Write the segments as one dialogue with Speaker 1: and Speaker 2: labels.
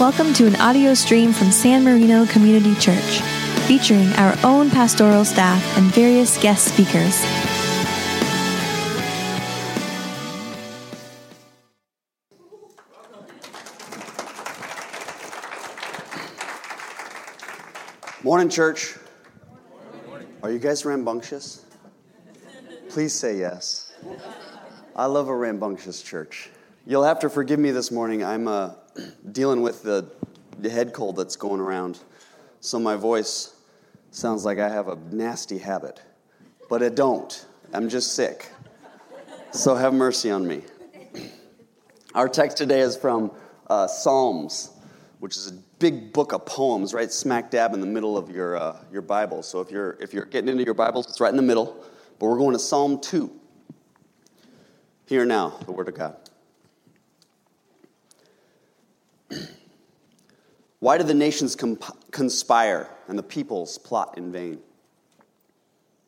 Speaker 1: Welcome to an audio stream from San Marino Community Church, featuring our own pastoral staff and various guest speakers.
Speaker 2: Morning, church. Are you guys rambunctious? Please say yes. I love a rambunctious church. You'll have to forgive me this morning. I'm uh, dealing with the, the head cold that's going around, so my voice sounds like I have a nasty habit, but it don't. I'm just sick. So have mercy on me. Our text today is from uh, Psalms, which is a big book of poems, right smack dab in the middle of your, uh, your Bible. So if you're, if you're getting into your Bibles, it's right in the middle. But we're going to Psalm 2. Here now, the Word of God. Why do the nations comp- conspire and the peoples plot in vain?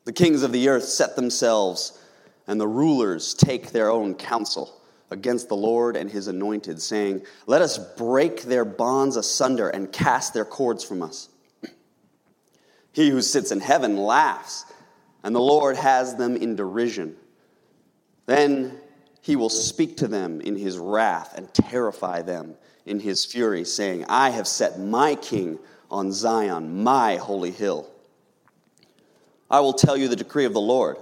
Speaker 2: The kings of the earth set themselves, and the rulers take their own counsel against the Lord and his anointed, saying, Let us break their bonds asunder and cast their cords from us. He who sits in heaven laughs, and the Lord has them in derision. Then he will speak to them in his wrath and terrify them in his fury, saying, I have set my king on Zion, my holy hill. I will tell you the decree of the Lord.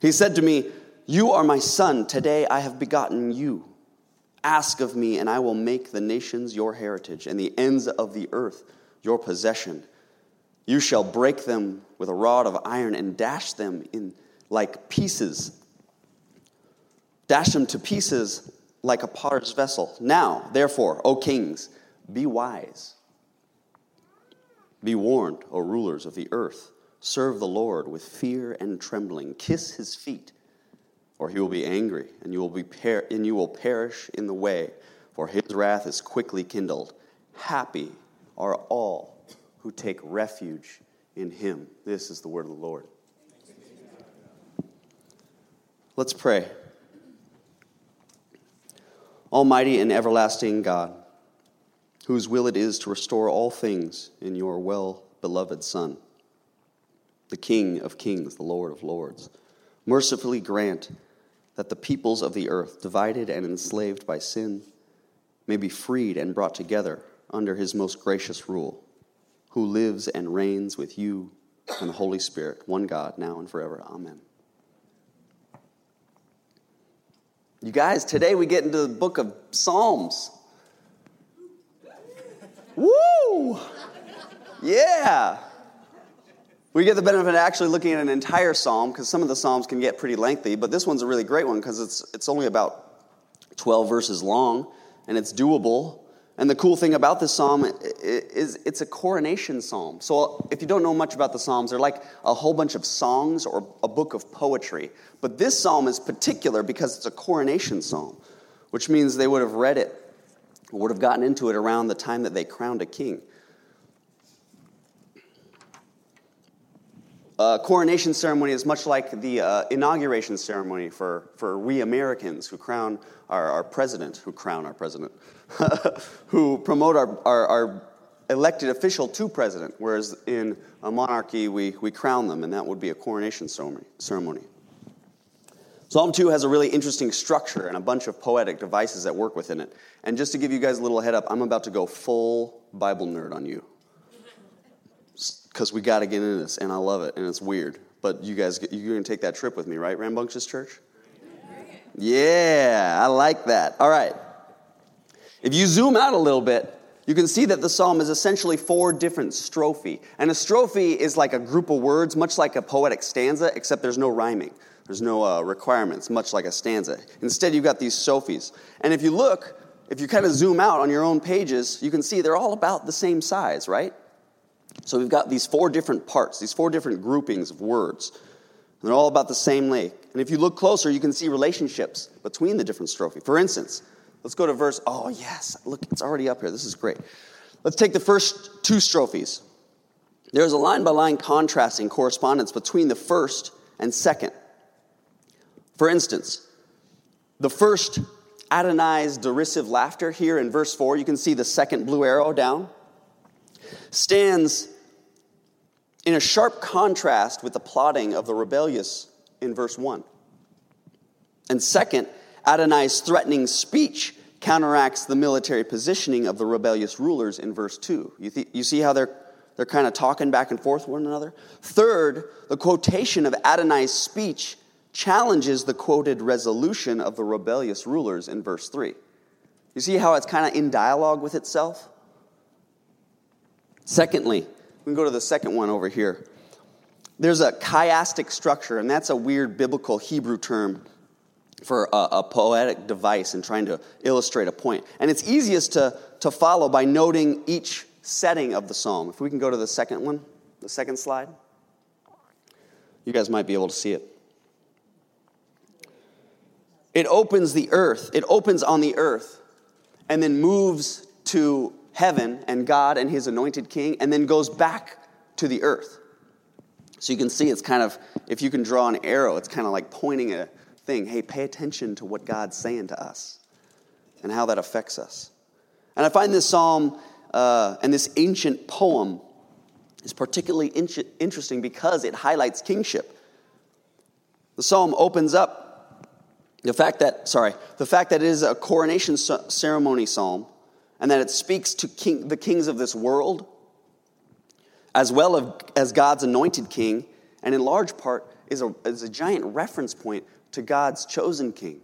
Speaker 2: He said to me, You are my son. Today I have begotten you. Ask of me, and I will make the nations your heritage, and the ends of the earth your possession. You shall break them with a rod of iron and dash them in like pieces. Dash them to pieces like a potter's vessel. Now, therefore, O kings, be wise. Be warned, O rulers of the earth. Serve the Lord with fear and trembling. Kiss his feet, or he will be angry, and you will, be per- and you will perish in the way, for his wrath is quickly kindled. Happy are all who take refuge in him. This is the word of the Lord. Let's pray. Almighty and everlasting God, whose will it is to restore all things in your well beloved Son, the King of kings, the Lord of lords, mercifully grant that the peoples of the earth, divided and enslaved by sin, may be freed and brought together under his most gracious rule, who lives and reigns with you and the Holy Spirit, one God, now and forever. Amen. You guys, today we get into the book of Psalms. Woo! Yeah. We get the benefit of actually looking at an entire psalm because some of the psalms can get pretty lengthy, but this one's a really great one because it's, it's only about 12 verses long and it's doable. And the cool thing about this psalm is it's a coronation psalm. So if you don't know much about the psalms, they're like a whole bunch of songs or a book of poetry. But this psalm is particular because it's a coronation psalm, which means they would have read it, would have gotten into it around the time that they crowned a king. A coronation ceremony is much like the uh, inauguration ceremony for, for we Americans who crown our, our president, who crown our president, who promote our, our, our, elected official to president, whereas in a monarchy we, we crown them, and that would be a coronation ceremony. Psalm 2 has a really interesting structure and a bunch of poetic devices that work within it. And just to give you guys a little head up, I'm about to go full Bible nerd on you because we got to get into this, and I love it, and it's weird. But you guys, you're going to take that trip with me, right, Rambunctious Church? Yeah, I like that. All right. If you zoom out a little bit, you can see that the psalm is essentially four different strophe. And a strophe is like a group of words, much like a poetic stanza, except there's no rhyming. There's no uh, requirements, much like a stanza. Instead, you've got these strophes. And if you look, if you kind of zoom out on your own pages, you can see they're all about the same size, right? So we've got these four different parts, these four different groupings of words. They're all about the same lake. And if you look closer, you can see relationships between the different strophe. For instance, let's go to verse. Oh, yes, look, it's already up here. This is great. Let's take the first two strophes. There's a line by line contrasting correspondence between the first and second. For instance, the first Adonai's derisive laughter here in verse 4, you can see the second blue arrow down, stands in a sharp contrast with the plotting of the rebellious in verse 1. And second, Adonai's threatening speech counteracts the military positioning of the rebellious rulers in verse 2. You, th- you see how they're, they're kind of talking back and forth with one another? Third, the quotation of Adonai's speech challenges the quoted resolution of the rebellious rulers in verse 3. You see how it's kind of in dialogue with itself? Secondly, we can go to the second one over here. There's a chiastic structure, and that's a weird biblical Hebrew term for a, a, poetic device in trying to illustrate a point. And it's easiest to, to follow by noting each setting of the psalm. If we can go to the second one, the second slide, you guys might be able to see it. It opens the earth, it opens on the earth, and then moves to heaven and God and his anointed king, and then goes back to the earth. So you can see it's kind of, if you can draw an arrow, it's kind of like pointing a thing. Hey, pay attention to what God's saying to us and how that affects us. And I find this psalm uh, and this ancient poem is particularly in- interesting because it highlights kingship. The psalm opens up the fact that, sorry, the fact that it is a coronation ceremony psalm and that it speaks to king, the kings of this world as well as God's anointed king, and in large part is a, is a giant reference point to God's chosen king,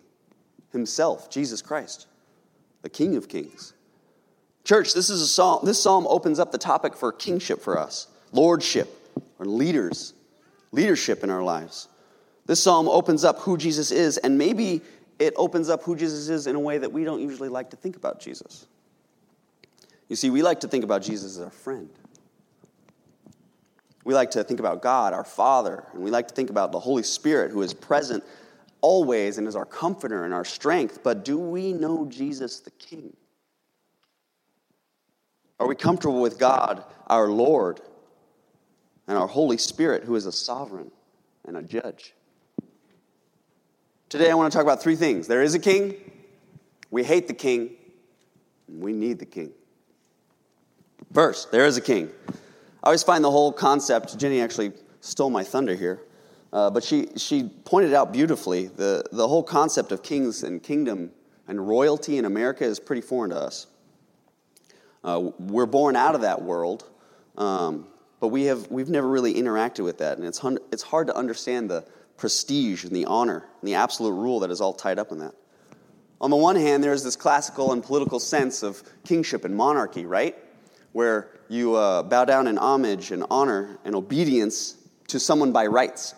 Speaker 2: himself, Jesus Christ, the King of Kings. Church, this is a psalm, this psalm opens up the topic for kingship for us, lordship, or leaders, leadership in our lives. This psalm opens up who Jesus is, and maybe it opens up who Jesus is in a way that we don't usually like to think about Jesus. You see, we like to think about Jesus as our friend. We like to think about God, our Father, and we like to think about the Holy Spirit who is present always and is our comforter and our strength, but do we know Jesus the King? Are we comfortable with God, our Lord, and our Holy Spirit, who is a sovereign and a judge? Today, I want to talk about three things there is a king, we hate the king, and we need the king. First, there is a king. I always find the whole concept, Jenny actually stole my thunder here. Uh, but she, she pointed out beautifully the, the whole concept of kings and kingdom and royalty in America is pretty foreign to us. Uh, we're born out of that world, um, but we have, we've never really interacted with that. And it's, hun- it's hard to understand the prestige and the honor and the absolute rule that is all tied up in that. On the one hand, there's this classical and political sense of kingship and monarchy, right? Where you uh, bow down in homage and honor and obedience to someone by rights.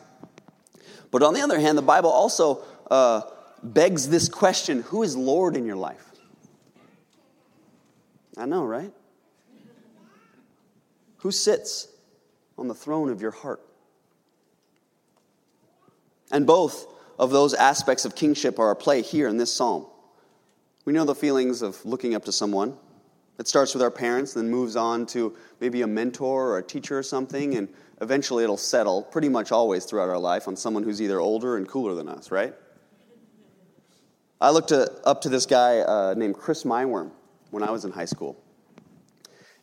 Speaker 2: But on the other hand, the Bible also uh, begs this question who is Lord in your life? I know, right? Who sits on the throne of your heart? And both of those aspects of kingship are at play here in this psalm. We know the feelings of looking up to someone. It starts with our parents, then moves on to maybe a mentor or a teacher or something, and eventually it'll settle pretty much always throughout our life on someone who's either older and cooler than us, right? I looked up to this guy uh, named Chris Myworm when I was in high school.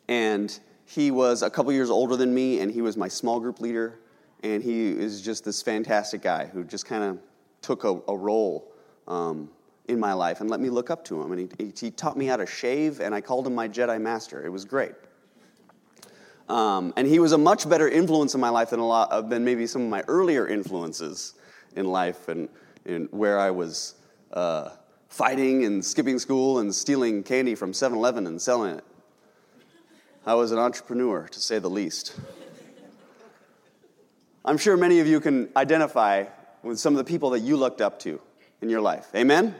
Speaker 2: And he was a couple years older than me, and he was my small group leader. And he is just this fantastic guy who just kind of took a, a role um, in my life and let me look up to him. And he, he taught me how to shave, and I called him my Jedi Master. It was great. Um, and he was a much better influence in my life than, a lot, of, than maybe some of my earlier influences in life and, and where I was uh, fighting and skipping school and stealing candy from 7 Eleven and selling it. I was an entrepreneur, to say the least. I'm sure many of you can identify with some of the people that you looked up to in your life. Amen?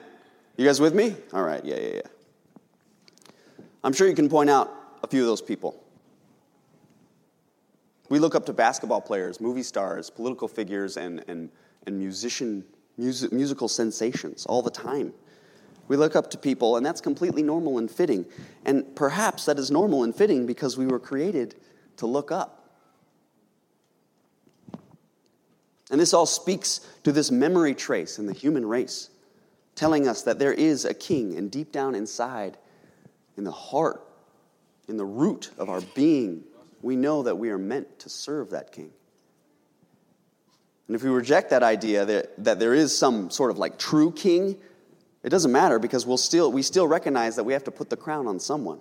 Speaker 2: You guys with me? All right, yeah, yeah, yeah. I'm sure you can point out a few of those people. We look up to basketball players, movie stars, political figures, and, and, and musician, music, musical sensations all the time. We look up to people, and that's completely normal and fitting. And perhaps that is normal and fitting because we were created to look up. And this all speaks to this memory trace in the human race telling us that there is a king, and deep down inside, in the heart, in the root of our being, we know that we are meant to serve that king. And if we reject that idea that, that there is some sort of like true king, it doesn't matter because we'll still, we still recognize that we have to put the crown on someone.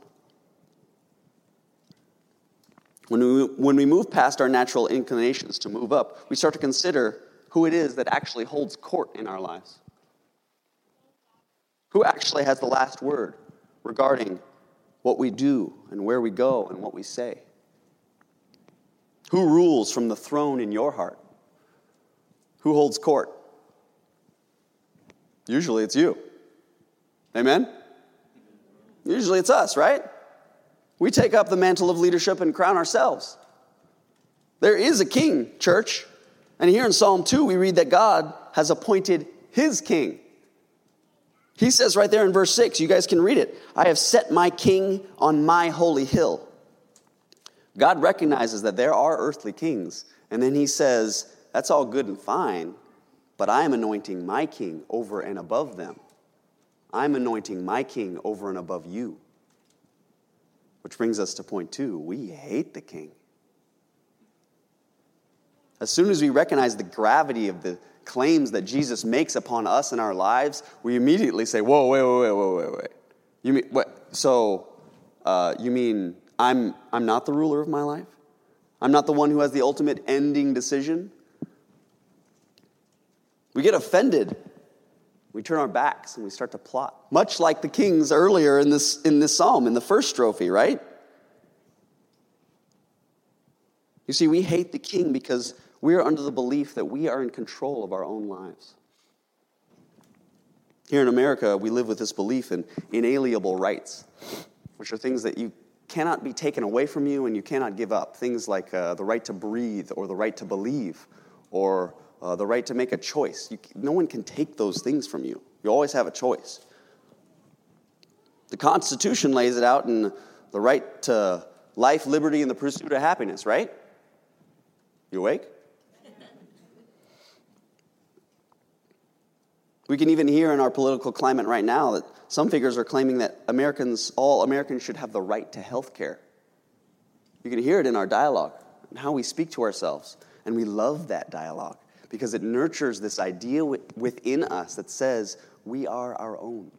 Speaker 2: When we, when we move past our natural inclinations to move up, we start to consider who it is that actually holds court in our lives. Who actually has the last word regarding what we do and where we go and what we say? Who rules from the throne in your heart? Who holds court? Usually it's you. Amen? Usually it's us, right? We take up the mantle of leadership and crown ourselves. There is a king, church. And here in Psalm 2, we read that God has appointed his king. He says right there in verse 6, you guys can read it I have set my king on my holy hill. God recognizes that there are earthly kings. And then he says, that's all good and fine, but I am anointing my king over and above them. I'm anointing my king over and above you. Which brings us to point two we hate the king. As soon as we recognize the gravity of the claims that Jesus makes upon us in our lives, we immediately say, Whoa, wait, wait, wait, wait, wait. You mean, what? So, uh, you mean I'm, I'm not the ruler of my life? I'm not the one who has the ultimate ending decision? We get offended. We turn our backs and we start to plot, much like the kings earlier in this, in this psalm, in the first strophe, right? You see, we hate the king because we are under the belief that we are in control of our own lives. Here in America, we live with this belief in inalienable rights, which are things that you cannot be taken away from you and you cannot give up. Things like uh, the right to breathe or the right to believe or uh, the right to make a choice. You, no one can take those things from you. You always have a choice. The Constitution lays it out in the right to life, liberty, and the pursuit of happiness, right? You awake? We can even hear in our political climate right now that some figures are claiming that Americans, all Americans, should have the right to health care. You can hear it in our dialogue and how we speak to ourselves. And we love that dialogue because it nurtures this idea within us that says we are our own.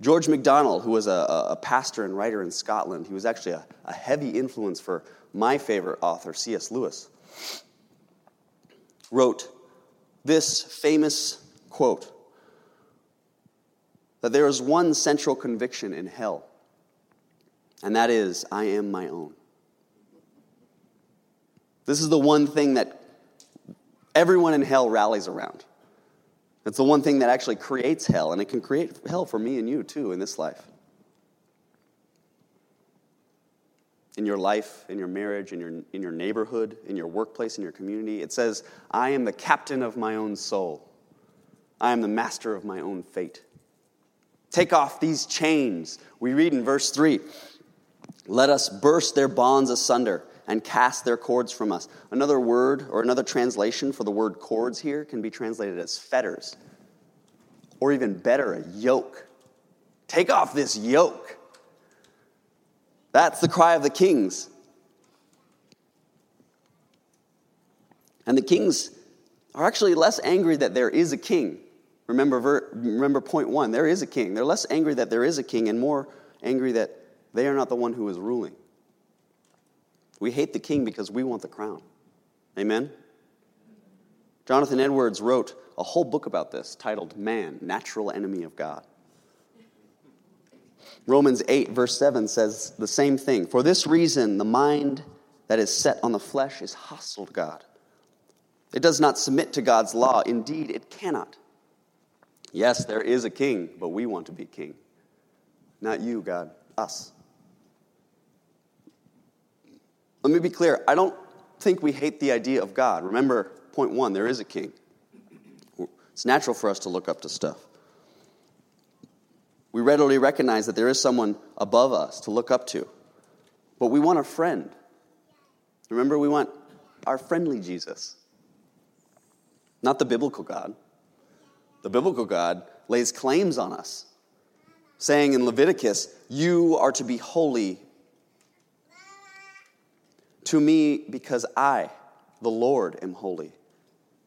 Speaker 2: George MacDonald, who was a, a pastor and writer in Scotland, he was actually a, a heavy influence for my favorite author, C.S. Lewis, wrote this famous quote that there is one central conviction in hell, and that is, I am my own. This is the one thing that everyone in hell rallies around. It's the one thing that actually creates hell, and it can create hell for me and you too in this life. In your life, in your marriage, in your, in your neighborhood, in your workplace, in your community, it says, I am the captain of my own soul. I am the master of my own fate. Take off these chains. We read in verse 3 Let us burst their bonds asunder and cast their cords from us. Another word or another translation for the word cords here can be translated as fetters, or even better, a yoke. Take off this yoke. That's the cry of the kings. And the kings are actually less angry that there is a king. Remember, remember point one there is a king. They're less angry that there is a king and more angry that they are not the one who is ruling. We hate the king because we want the crown. Amen? Jonathan Edwards wrote a whole book about this titled Man, Natural Enemy of God. Romans 8, verse 7 says the same thing. For this reason, the mind that is set on the flesh is hostile to God. It does not submit to God's law. Indeed, it cannot. Yes, there is a king, but we want to be king. Not you, God, us. Let me be clear. I don't think we hate the idea of God. Remember, point one there is a king. It's natural for us to look up to stuff. We readily recognize that there is someone above us to look up to. But we want a friend. Remember, we want our friendly Jesus, not the biblical God. the biblical God, lays claims on us, saying in Leviticus, You are to be holy to me because I, the Lord, am holy.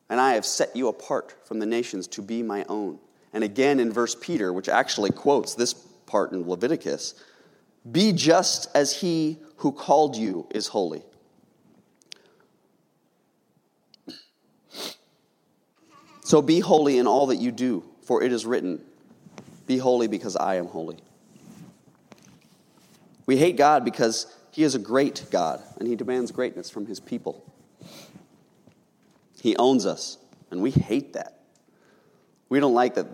Speaker 2: And I have set you apart from the nations to be my own. And again in First Peter, which actually quotes this part in Leviticus Be just as he who called you is holy. So be holy in all that you do, for it is written, Be holy because I am holy. We hate God because he is a great God, and he demands greatness from his people. He owns us, and we hate that. We don't like that.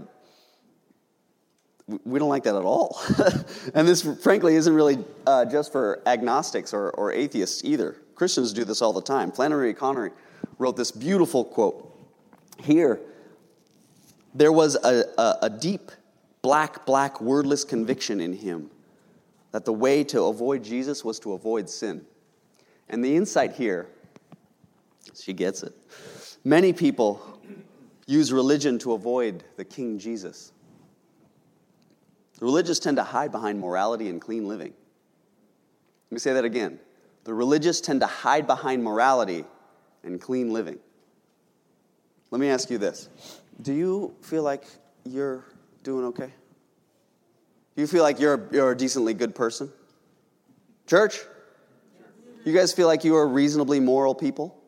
Speaker 2: We don't like that at all. and this, frankly, isn't really uh, just for agnostics or, or atheists either. Christians do this all the time. Flannery O'Connor wrote this beautiful quote here, there was a, a, a deep, black, black, wordless conviction in him that the way to avoid Jesus was to avoid sin. And the insight here, she gets it. Many people use religion to avoid the King Jesus. The religious tend to hide behind morality and clean living. Let me say that again. The religious tend to hide behind morality and clean living. Let me ask you this Do you feel like you're doing okay? Do you feel like you're, you're a decently good person? Church? You guys feel like you are reasonably moral people?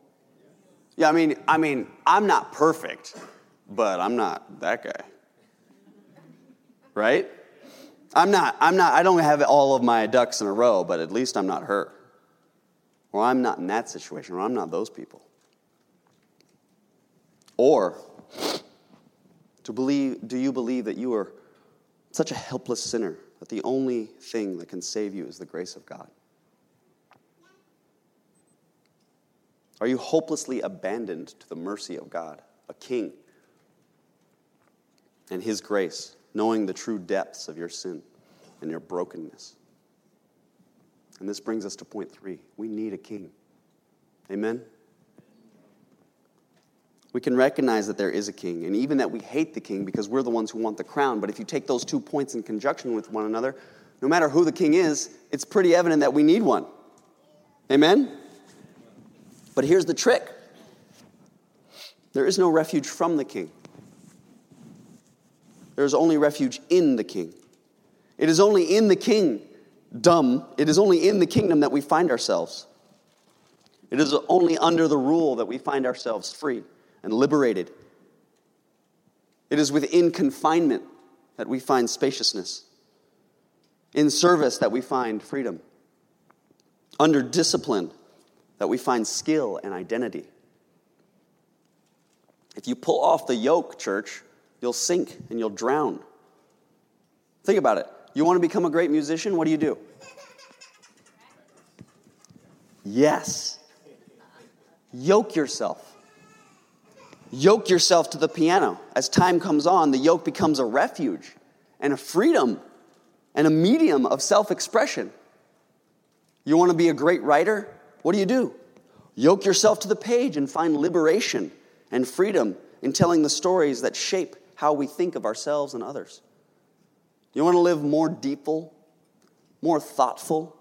Speaker 2: Yeah, I mean, I mean, I'm not perfect, but I'm not that guy. Right? I'm not, I'm not, I don't have all of my ducks in a row, but at least I'm not her. Or I'm not in that situation, or I'm not those people. Or, to believe, do you believe that you are such a helpless sinner that the only thing that can save you is the grace of God? Are you hopelessly abandoned to the mercy of God, a king, and his grace, knowing the true depths of your sin and your brokenness? And this brings us to point three we need a king. Amen? we can recognize that there is a king, and even that we hate the king because we're the ones who want the crown. But if you take those two points in conjunction with one another, no matter who the king is, it's pretty evident that we need one. Amen? But here's the trick there is no refuge from the king, there is only refuge in the king. It is only in the king, dumb, it is only in the kingdom that we find ourselves. It is only under the rule that we find ourselves free and liberated. It is within confinement that we find spaciousness, in service that we find freedom, under discipline that we find skill and identity. If you pull off the yoke, church, you'll sink and you'll drown. Think about it. You want to become a great musician? What do you do? Yes. Yoke yourself. Yoke yourself to the piano. As time comes on, the yoke becomes a refuge and a freedom and a medium of self expression. You want to be a great writer? What do you do? Yoke yourself to the page and find liberation and freedom in telling the stories that shape how we think of ourselves and others. You want to live more deepful, more thoughtful,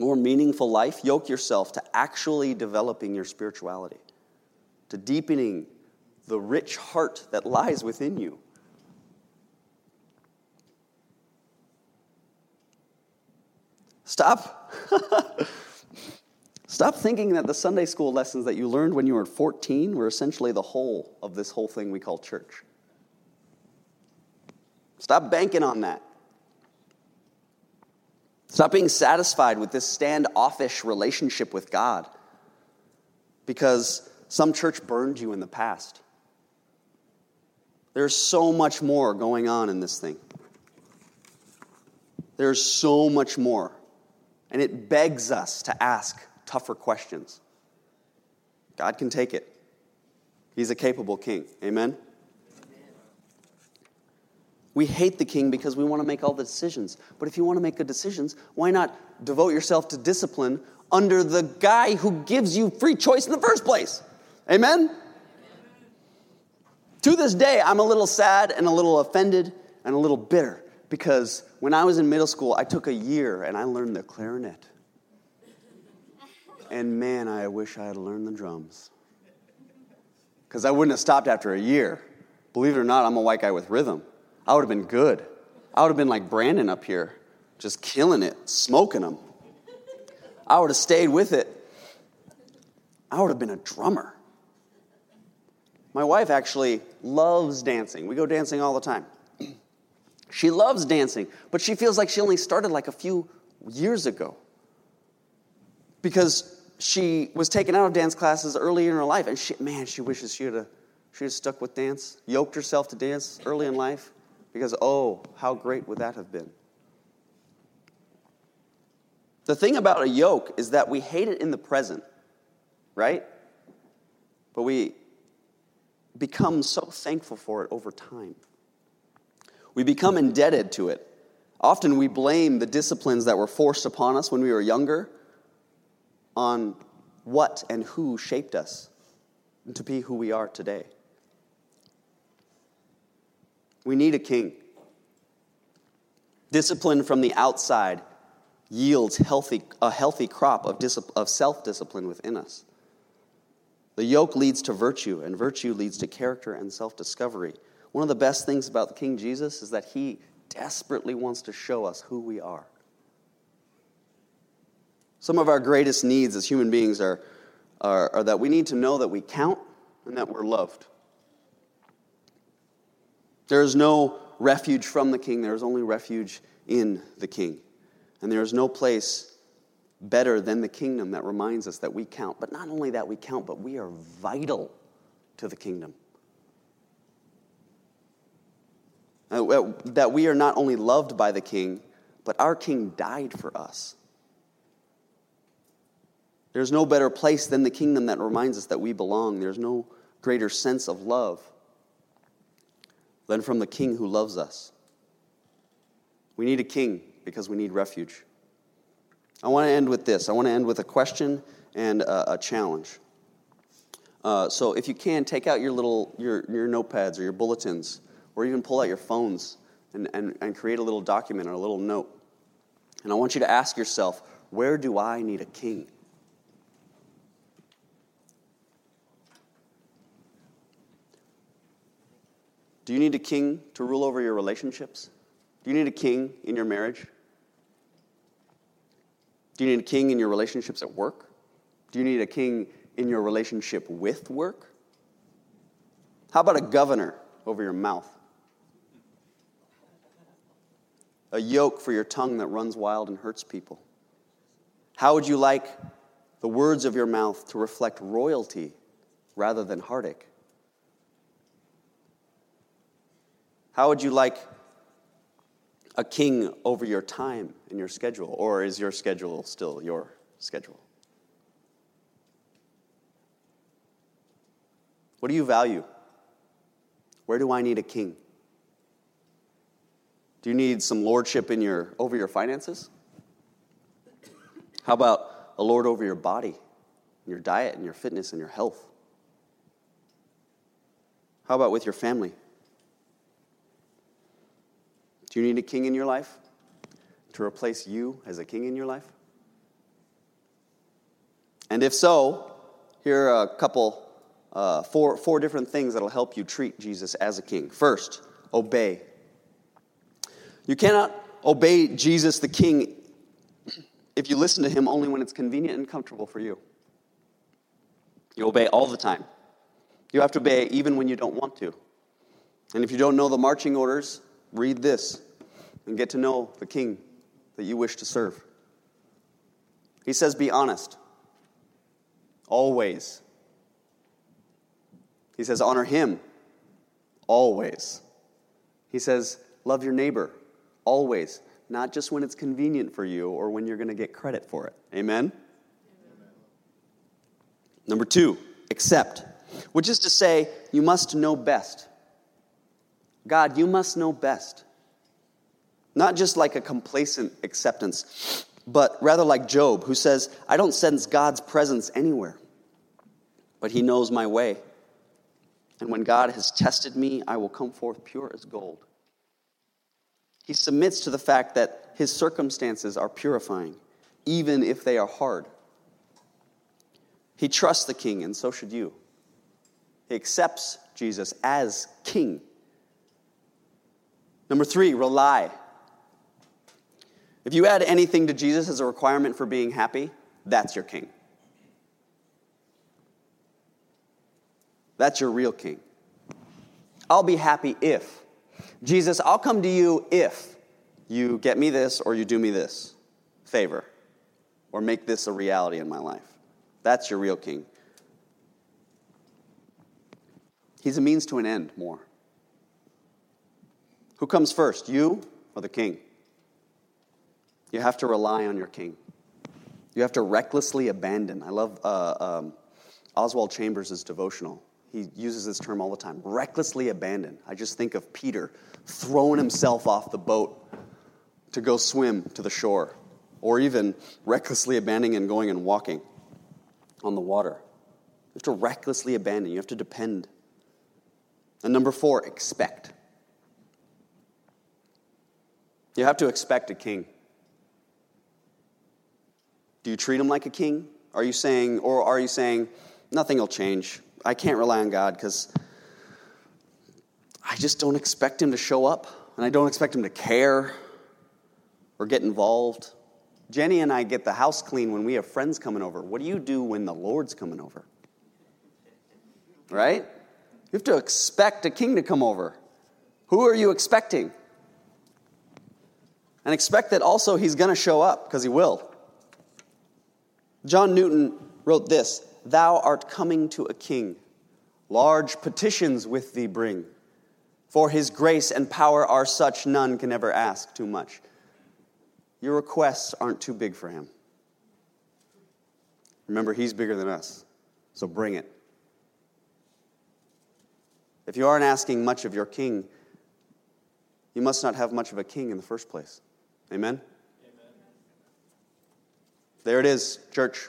Speaker 2: more meaningful life? Yoke yourself to actually developing your spirituality, to deepening the rich heart that lies within you. Stop. Stop thinking that the Sunday school lessons that you learned when you were 14 were essentially the whole of this whole thing we call church. Stop banking on that. Stop being satisfied with this standoffish relationship with God because some church burned you in the past. There's so much more going on in this thing. There's so much more. And it begs us to ask tougher questions. God can take it. He's a capable king. Amen? We hate the king because we want to make all the decisions. But if you want to make good decisions, why not devote yourself to discipline under the guy who gives you free choice in the first place? Amen? To this day, I'm a little sad and a little offended and a little bitter because when I was in middle school, I took a year and I learned the clarinet. And man, I wish I had learned the drums. Because I wouldn't have stopped after a year. Believe it or not, I'm a white guy with rhythm. I would have been good. I would have been like Brandon up here, just killing it, smoking them. I would have stayed with it. I would have been a drummer. My wife actually loves dancing. We go dancing all the time. She loves dancing, but she feels like she only started like a few years ago because she was taken out of dance classes early in her life, and she, man, she wishes she would have uh, she had stuck with dance, yoked herself to dance early in life, because oh, how great would that have been? The thing about a yoke is that we hate it in the present, right? But we become so thankful for it over time. We become indebted to it. Often we blame the disciplines that were forced upon us when we were younger on what and who shaped us to be who we are today. We need a king. Discipline from the outside yields healthy, a healthy crop of, of self discipline within us. The yoke leads to virtue, and virtue leads to character and self discovery. One of the best things about the King Jesus is that he desperately wants to show us who we are. Some of our greatest needs as human beings are, are, are that we need to know that we count and that we're loved. There is no refuge from the king, there is only refuge in the king. And there is no place better than the kingdom that reminds us that we count. But not only that we count, but we are vital to the kingdom. Uh, that we are not only loved by the king, but our king died for us. There's no better place than the kingdom that reminds us that we belong. There's no greater sense of love than from the king who loves us. We need a king because we need refuge. I want to end with this. I want to end with a question and a, a challenge. Uh, so if you can, take out your little your, your notepads or your bulletins, or even pull out your phones and, and, and create a little document or a little note. And I want you to ask yourself, where do I need a king? Do you need a king to rule over your relationships? Do you need a king in your marriage? Do you need a king in your relationships at work? Do you need a king in your relationship with work? How about a governor over your mouth? A yoke for your tongue that runs wild and hurts people? How would you like the words of your mouth to reflect royalty rather than heartache? How would you like a king over your time and your schedule? Or is your schedule still your schedule? What do you value? Where do I need a king? Do you need some lordship in your, over your finances? How about a lord over your body, your diet, and your fitness, and your health? How about with your family? Do you need a king in your life to replace you as a king in your life? And if so, here are a couple, uh, four, four different things that'll help you treat Jesus as a king. First, obey. You cannot obey Jesus the king if you listen to him only when it's convenient and comfortable for you. You obey all the time. You have to obey even when you don't want to. And if you don't know the marching orders, read this and get to know the king that you wish to serve. He says, Be honest, always. He says, Honor him, always. He says, Love your neighbor, always, not just when it's convenient for you or when you're going to get credit for it. Amen? Amen? Number two, accept, which is to say, you must know best. God, you must know best. Not just like a complacent acceptance, but rather like Job, who says, I don't sense God's presence anywhere, but he knows my way. And when God has tested me, I will come forth pure as gold. He submits to the fact that his circumstances are purifying, even if they are hard. He trusts the king, and so should you. He accepts Jesus as king. Number three, rely. If you add anything to Jesus as a requirement for being happy, that's your king. That's your real king. I'll be happy if. Jesus, I'll come to you if you get me this or you do me this favor or make this a reality in my life. That's your real king. He's a means to an end more. Who comes first, you or the king? You have to rely on your king. You have to recklessly abandon. I love uh, um, Oswald Chambers' devotional. He uses this term all the time recklessly abandon. I just think of Peter throwing himself off the boat to go swim to the shore, or even recklessly abandoning and going and walking on the water. You have to recklessly abandon, you have to depend. And number four, expect. You have to expect a king. Do you treat him like a king? Are you saying, or are you saying, nothing will change? I can't rely on God because I just don't expect him to show up and I don't expect him to care or get involved. Jenny and I get the house clean when we have friends coming over. What do you do when the Lord's coming over? Right? You have to expect a king to come over. Who are you expecting? And expect that also he's going to show up because he will. John Newton wrote this Thou art coming to a king, large petitions with thee bring. For his grace and power are such, none can ever ask too much. Your requests aren't too big for him. Remember, he's bigger than us, so bring it. If you aren't asking much of your king, you must not have much of a king in the first place. Amen? Amen. There it is, church.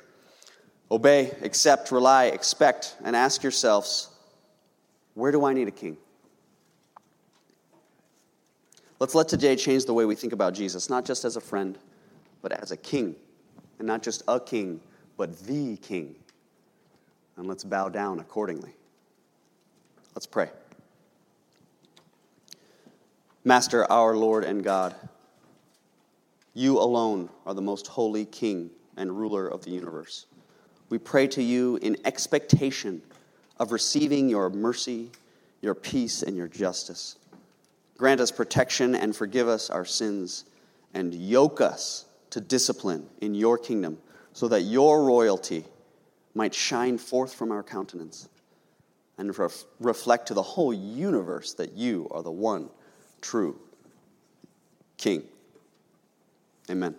Speaker 2: Obey, accept, rely, expect, and ask yourselves where do I need a king? Let's let today change the way we think about Jesus, not just as a friend, but as a king. And not just a king, but the king. And let's bow down accordingly. Let's pray. Master, our Lord and God, you alone are the most holy king and ruler of the universe. We pray to you in expectation of receiving your mercy, your peace, and your justice. Grant us protection and forgive us our sins, and yoke us to discipline in your kingdom, so that your royalty might shine forth from our countenance and ref- reflect to the whole universe that you are the one true King. Amen.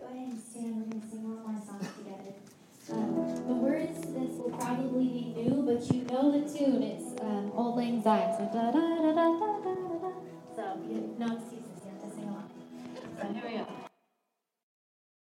Speaker 3: Go ahead and stand. We're going to sing one more song together. Um, the words this will probably be new, but you know the tune. It's um, Auld Lang Syne. So da da da da da da da. So you know excuses. You have to sing along. So here we go.